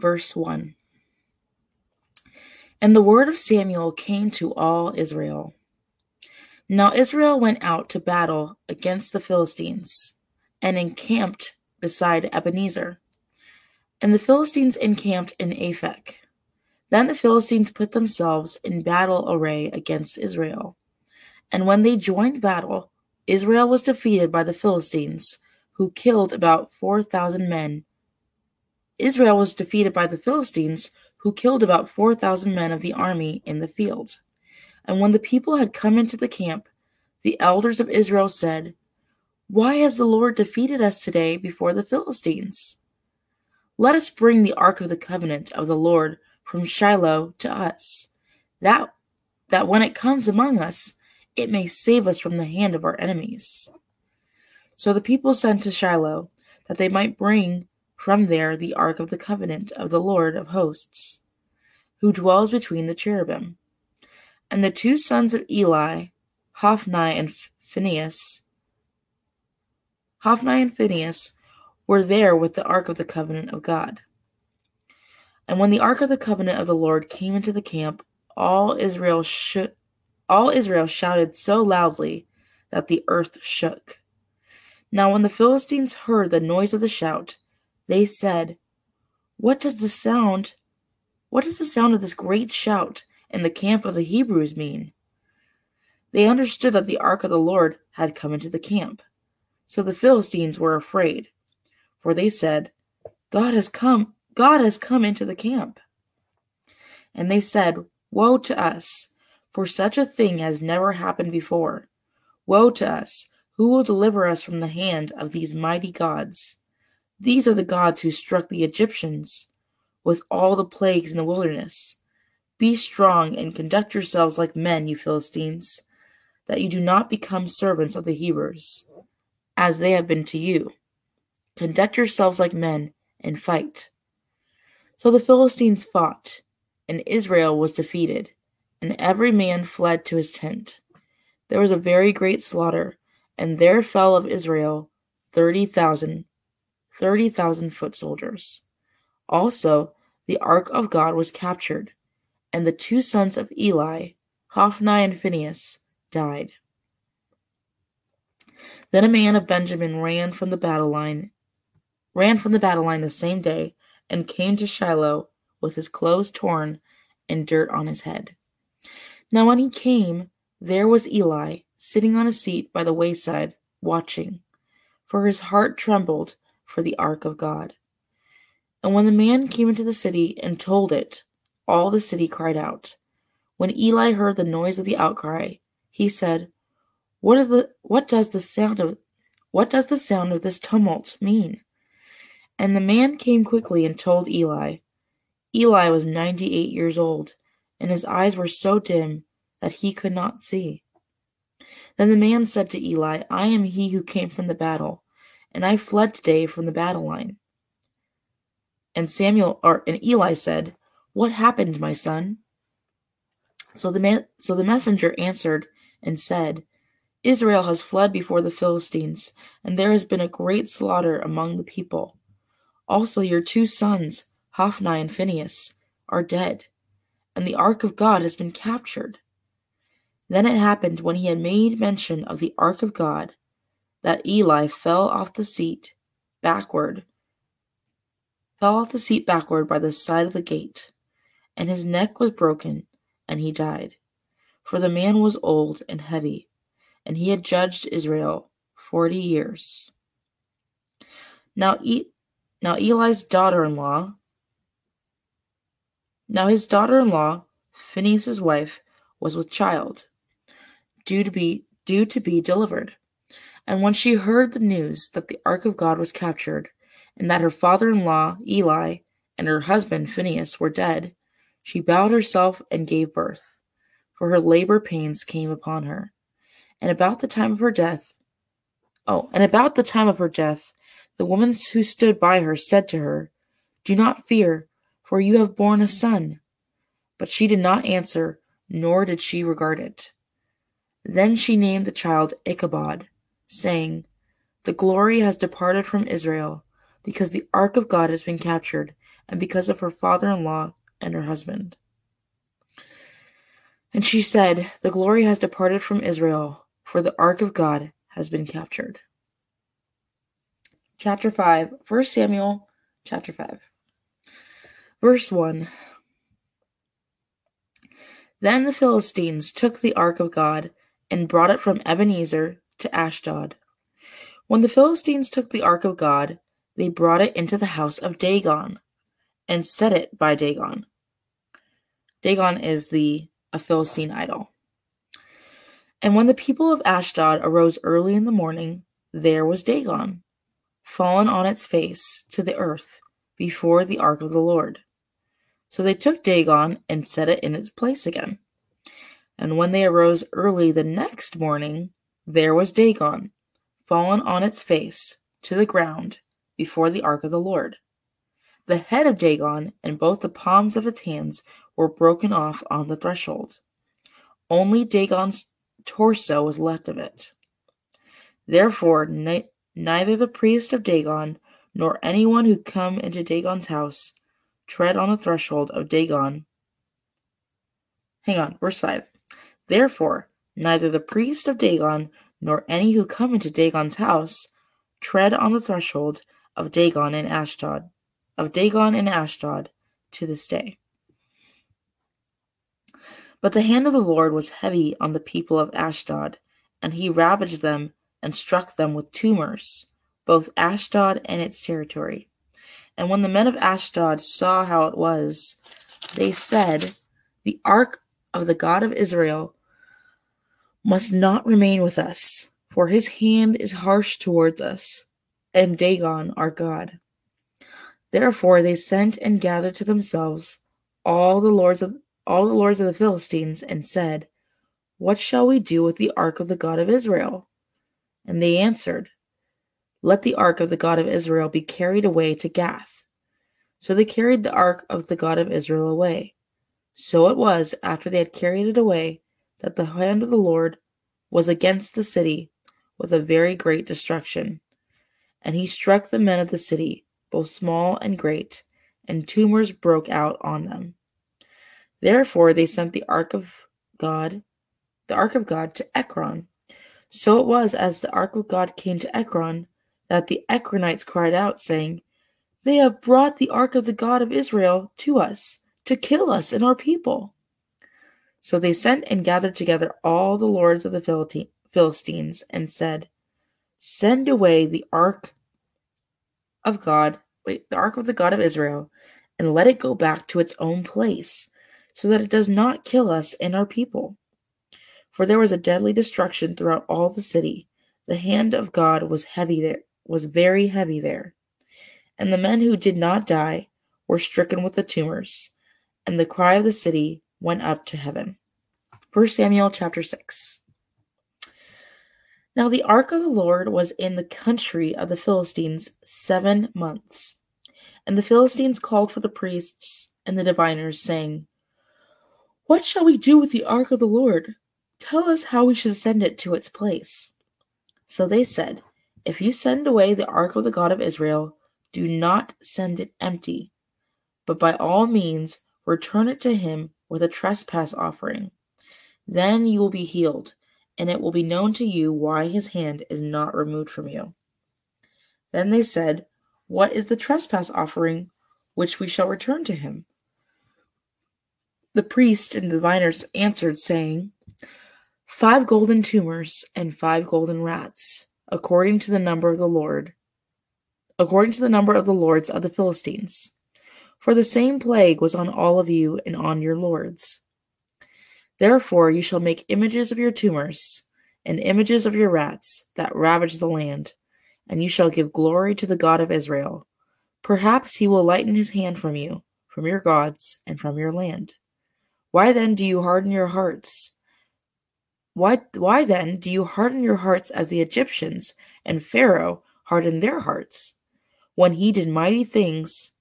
verse 1 And the word of Samuel came to all Israel. Now Israel went out to battle against the Philistines and encamped beside Ebenezer. And the Philistines encamped in Aphek. Then the Philistines put themselves in battle array against Israel. And when they joined battle, Israel was defeated by the Philistines, who killed about 4,000 men Israel was defeated by the Philistines, who killed about 4,000 men of the army in the field. And when the people had come into the camp, the elders of Israel said, Why has the Lord defeated us today before the Philistines? Let us bring the ark of the covenant of the Lord from Shiloh to us, that, that when it comes among us, it may save us from the hand of our enemies. So the people sent to Shiloh, that they might bring from there the ark of the covenant of the Lord of hosts, who dwells between the cherubim. And the two sons of Eli, Hophni and Phinehas, Hophni and Phinehas were there with the ark of the covenant of God. And when the ark of the covenant of the Lord came into the camp, all Israel sh- all Israel shouted so loudly that the earth shook. Now when the Philistines heard the noise of the shout, they said, What does the sound what does the sound of this great shout in the camp of the Hebrews mean? They understood that the ark of the Lord had come into the camp. So the Philistines were afraid, for they said, God has come, God has come into the camp. And they said, Woe to us, for such a thing has never happened before. Woe to us, who will deliver us from the hand of these mighty gods? These are the gods who struck the Egyptians with all the plagues in the wilderness. Be strong and conduct yourselves like men, you Philistines, that you do not become servants of the Hebrews, as they have been to you. Conduct yourselves like men and fight. So the Philistines fought, and Israel was defeated, and every man fled to his tent. There was a very great slaughter, and there fell of Israel thirty thousand 30,000 foot soldiers. Also, the ark of God was captured, and the two sons of Eli, Hophni and Phinehas, died. Then a man of Benjamin ran from the battle line, ran from the battle line the same day, and came to Shiloh with his clothes torn and dirt on his head. Now when he came, there was Eli sitting on a seat by the wayside, watching, for his heart trembled for the ark of God. And when the man came into the city and told it, all the city cried out. When Eli heard the noise of the outcry, he said, What is the what does the sound of what does the sound of this tumult mean? And the man came quickly and told Eli. Eli was ninety eight years old, and his eyes were so dim that he could not see. Then the man said to Eli, I am he who came from the battle and I fled today from the battle line. And Samuel or and Eli said, What happened, my son? So the man, so the messenger answered and said, Israel has fled before the Philistines, and there has been a great slaughter among the people. Also your two sons, Hophni and Phinehas, are dead, and the ark of God has been captured. Then it happened when he had made mention of the ark of God that Eli fell off the seat backward, fell off the seat backward by the side of the gate, and his neck was broken, and he died. For the man was old and heavy, and he had judged Israel forty years. Now, e- now Eli's daughter-in-law, now his daughter-in-law, Phinehas's wife, was with child, due to be due to be delivered. And when she heard the news that the ark of God was captured, and that her father in law, Eli, and her husband Phinehas were dead, she bowed herself and gave birth, for her labor pains came upon her. And about the time of her death, oh, and about the time of her death, the woman who stood by her said to her, Do not fear, for you have borne a son. But she did not answer, nor did she regard it. Then she named the child Ichabod, saying, The glory has departed from Israel, because the ark of God has been captured, and because of her father in law and her husband. And she said, The glory has departed from Israel, for the ark of God has been captured. Chapter 5, 1 Samuel chapter 5. Verse 1 Then the Philistines took the ark of God and brought it from Ebenezer to Ashdod. When the Philistines took the ark of God, they brought it into the house of Dagon and set it by Dagon. Dagon is the a Philistine idol. And when the people of Ashdod arose early in the morning, there was Dagon, fallen on its face to the earth before the ark of the Lord. So they took Dagon and set it in its place again. And when they arose early the next morning, there was Dagon, fallen on its face to the ground before the ark of the Lord. The head of Dagon and both the palms of its hands were broken off on the threshold. Only Dagon's torso was left of it. Therefore, ni- neither the priest of Dagon nor anyone who come into Dagon's house tread on the threshold of Dagon. Hang on, verse 5. Therefore, neither the priest of Dagon nor any who come into Dagon's house tread on the threshold of Dagon in Ashdod, of Dagon in Ashdod to this day. But the hand of the Lord was heavy on the people of Ashdod, and he ravaged them and struck them with tumors, both Ashdod and its territory. And when the men of Ashdod saw how it was, they said, The ark of the God of Israel must not remain with us, for his hand is harsh towards us, and Dagon our God. Therefore they sent and gathered to themselves all the lords of all the lords of the Philistines, and said, What shall we do with the ark of the God of Israel? And they answered, Let the ark of the God of Israel be carried away to Gath. So they carried the ark of the God of Israel away. So it was, after they had carried it away, that the hand of the Lord was against the city with a very great destruction. And he struck the men of the city, both small and great, and tumors broke out on them. Therefore they sent the ark of God, the ark of God, to Ekron. So it was as the ark of God came to Ekron that the Ekronites cried out, saying, They have brought the ark of the God of Israel to us to kill us and our people. So they sent and gathered together all the lords of the Philistines and said, Send away the ark of God, wait, the ark of the God of Israel, and let it go back to its own place, so that it does not kill us and our people. For there was a deadly destruction throughout all the city. The hand of God was heavy there, was very heavy there. And the men who did not die were stricken with the tumors, and the cry of the city went up to heaven. 1 Samuel chapter 6. Now the ark of the Lord was in the country of the Philistines seven months. And the Philistines called for the priests and the diviners, saying, What shall we do with the ark of the Lord? Tell us how we should send it to its place. So they said, If you send away the ark of the God of Israel, do not send it empty, but by all means return it to him with a trespass offering. Then you will be healed, and it will be known to you why his hand is not removed from you. Then they said, What is the trespass offering which we shall return to him? The priests and the diviners answered, saying, Five golden tumors and five golden rats, according to the number of the Lord, according to the number of the lords of the Philistines. For the same plague was on all of you and on your lords. Therefore you shall make images of your tumors, and images of your rats that ravage the land, and you shall give glory to the God of Israel. Perhaps he will lighten his hand from you, from your gods, and from your land. Why then do you harden your hearts? Why, why then do you harden your hearts as the Egyptians and Pharaoh hardened their hearts? When he did mighty things,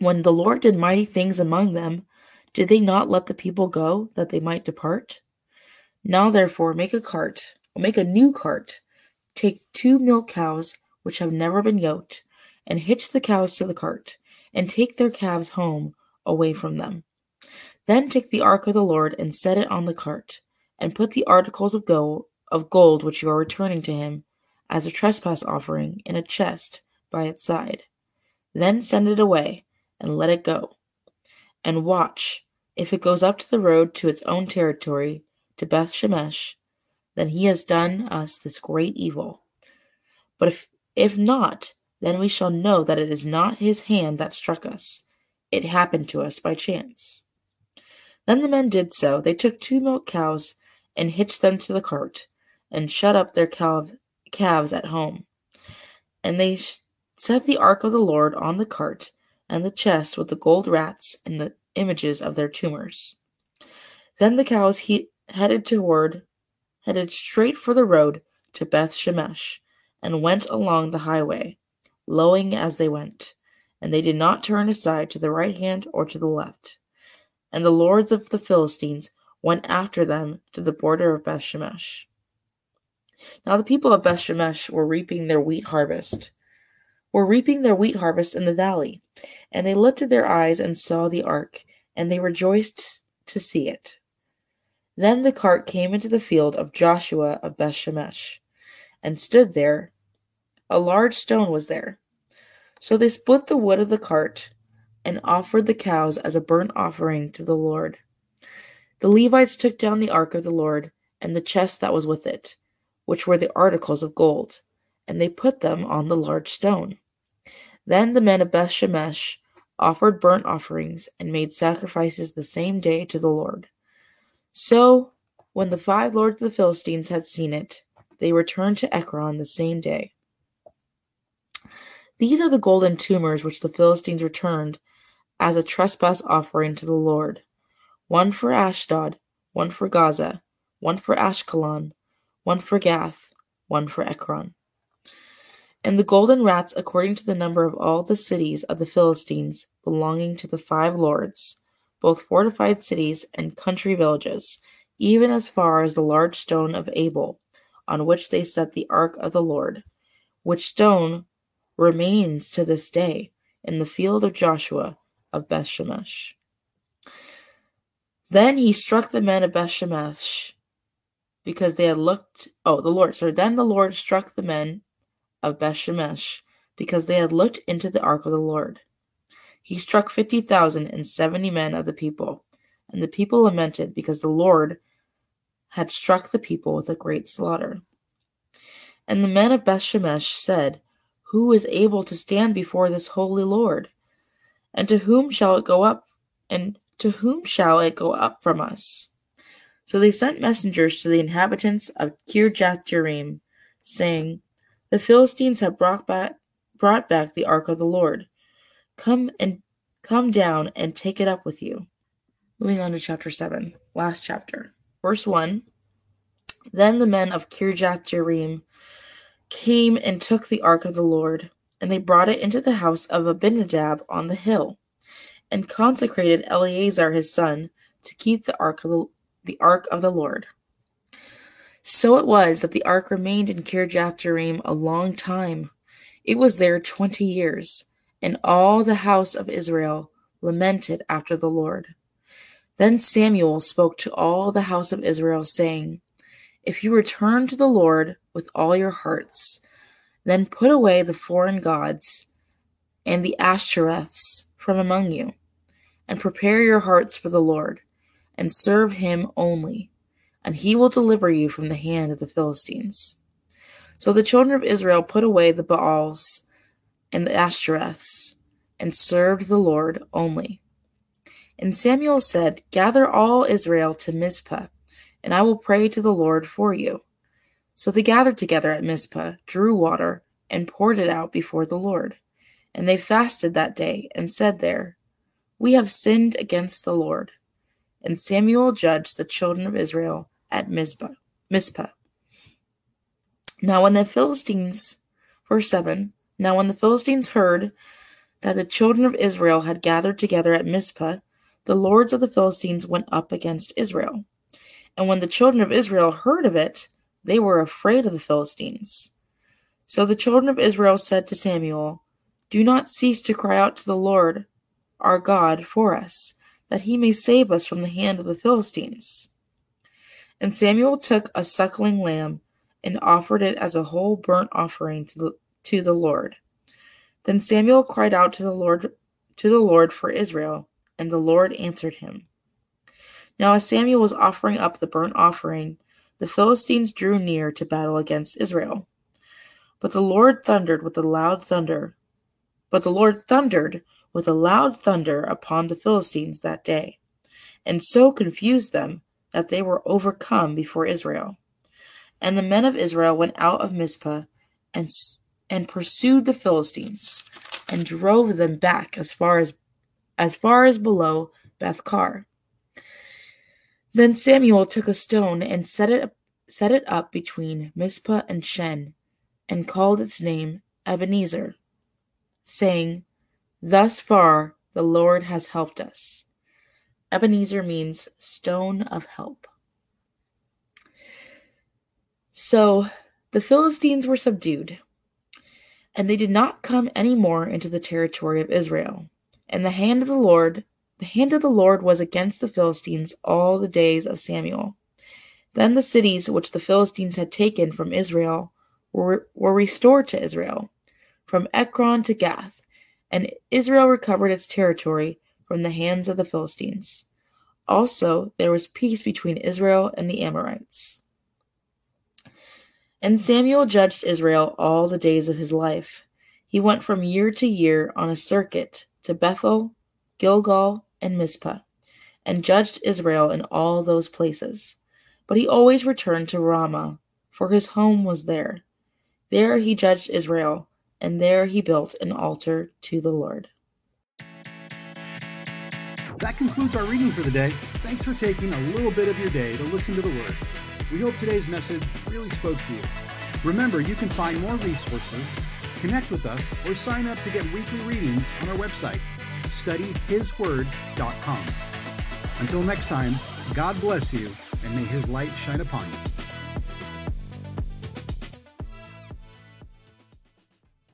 when the Lord did mighty things among them, did they not let the people go that they might depart? Now therefore make a cart, make a new cart. Take two milk cows which have never been yoked, and hitch the cows to the cart, and take their calves home away from them. Then take the ark of the Lord and set it on the cart, and put the articles of gold of gold which you are returning to him as a trespass offering in a chest by its side. Then send it away, and let it go. And watch, if it goes up to the road to its own territory, to Beth Shemesh, then he has done us this great evil. But if, if not, then we shall know that it is not his hand that struck us. It happened to us by chance. Then the men did so. They took two milk cows and hitched them to the cart, and shut up their calv- calves at home. And they set the ark of the Lord on the cart, and the chest with the gold rats and the images of their tumors. Then the cows he- headed toward, headed straight for the road to Beth Shemesh, and went along the highway, lowing as they went, and they did not turn aside to the right hand or to the left. And the lords of the Philistines went after them to the border of Beth Shemesh. Now the people of Beth Shemesh were reaping their wheat harvest, were reaping their wheat harvest in the valley, and they lifted their eyes and saw the ark, and they rejoiced to see it. Then the cart came into the field of Joshua of Bethshemesh, and stood there. A large stone was there. So they split the wood of the cart, and offered the cows as a burnt offering to the Lord. The Levites took down the ark of the Lord, and the chest that was with it, which were the articles of gold, and they put them on the large stone. Then the men of Bethshemesh offered burnt offerings, and made sacrifices the same day to the Lord. So, when the five lords of the Philistines had seen it, they returned to Ekron the same day. These are the golden tumors which the Philistines returned as a trespass offering to the Lord one for Ashdod, one for Gaza, one for Ashkelon, one for Gath, one for Ekron. And the golden rats according to the number of all the cities of the Philistines belonging to the five lords both fortified cities and country villages, even as far as the large stone of Abel, on which they set the ark of the Lord, which stone remains to this day in the field of Joshua of Bethshemesh. Then he struck the men of Bethshemesh because they had looked. Oh, the Lord. So then the Lord struck the men of Bethshemesh because they had looked into the ark of the Lord. He struck fifty thousand and seventy men of the people, and the people lamented because the Lord had struck the people with a great slaughter. And the men of Bethshemesh said, Who is able to stand before this holy Lord? And to whom shall it go up? And to whom shall it go up from us? So they sent messengers to the inhabitants of Kirjath Jearim, saying, The Philistines have brought back, brought back the ark of the Lord. Come and come down and take it up with you. Moving on to chapter 7, last chapter. Verse 1 Then the men of Kirjath Jearim came and took the ark of the Lord, and they brought it into the house of Abinadab on the hill, and consecrated Eleazar his son to keep the ark of the, the ark of the Lord. So it was that the ark remained in Kirjath Jearim a long time. It was there twenty years and all the house of Israel lamented after the Lord. Then Samuel spoke to all the house of Israel, saying, If you return to the Lord with all your hearts, then put away the foreign gods and the Ashtoreths from among you, and prepare your hearts for the Lord, and serve him only, and he will deliver you from the hand of the Philistines. So the children of Israel put away the Baals and the Ashtoreths, and served the Lord only. And Samuel said, Gather all Israel to Mizpah, and I will pray to the Lord for you. So they gathered together at Mizpah, drew water, and poured it out before the Lord. And they fasted that day and said there, We have sinned against the Lord. And Samuel judged the children of Israel at Mizpah. Mizpah. Now when the Philistines, verse 7, now when the Philistines heard that the children of Israel had gathered together at Mizpah, the lords of the Philistines went up against Israel. And when the children of Israel heard of it, they were afraid of the Philistines. So the children of Israel said to Samuel, Do not cease to cry out to the Lord our God for us, that he may save us from the hand of the Philistines. And Samuel took a suckling lamb and offered it as a whole burnt offering to the, to the Lord. Then Samuel cried out to the Lord to the Lord for Israel, and the Lord answered him. Now as Samuel was offering up the burnt offering, the Philistines drew near to battle against Israel. But the Lord thundered with a loud thunder. But the Lord thundered with a loud thunder upon the Philistines that day, and so confused them that they were overcome before Israel. And the men of Israel went out of Mizpah and, and pursued the Philistines and drove them back as far as as far as below Bethkar. Then Samuel took a stone and set it set it up between Mizpah and Shen, and called its name Ebenezer, saying, Thus far the Lord has helped us. Ebenezer means stone of help. So the Philistines were subdued, and they did not come any more into the territory of Israel. And the hand of the Lord, the hand of the Lord was against the Philistines all the days of Samuel. Then the cities which the Philistines had taken from Israel were, were restored to Israel, from Ekron to Gath, and Israel recovered its territory from the hands of the Philistines. Also, there was peace between Israel and the Amorites. And Samuel judged Israel all the days of his life. He went from year to year on a circuit to Bethel, Gilgal, and Mizpah, and judged Israel in all those places. But he always returned to Ramah, for his home was there. There he judged Israel, and there he built an altar to the Lord. That concludes our reading for the day. Thanks for taking a little bit of your day to listen to the Word. We hope today's message really spoke to you. Remember, you can find more resources, connect with us, or sign up to get weekly readings on our website, studyhisword.com. Until next time, God bless you, and may His light shine upon you.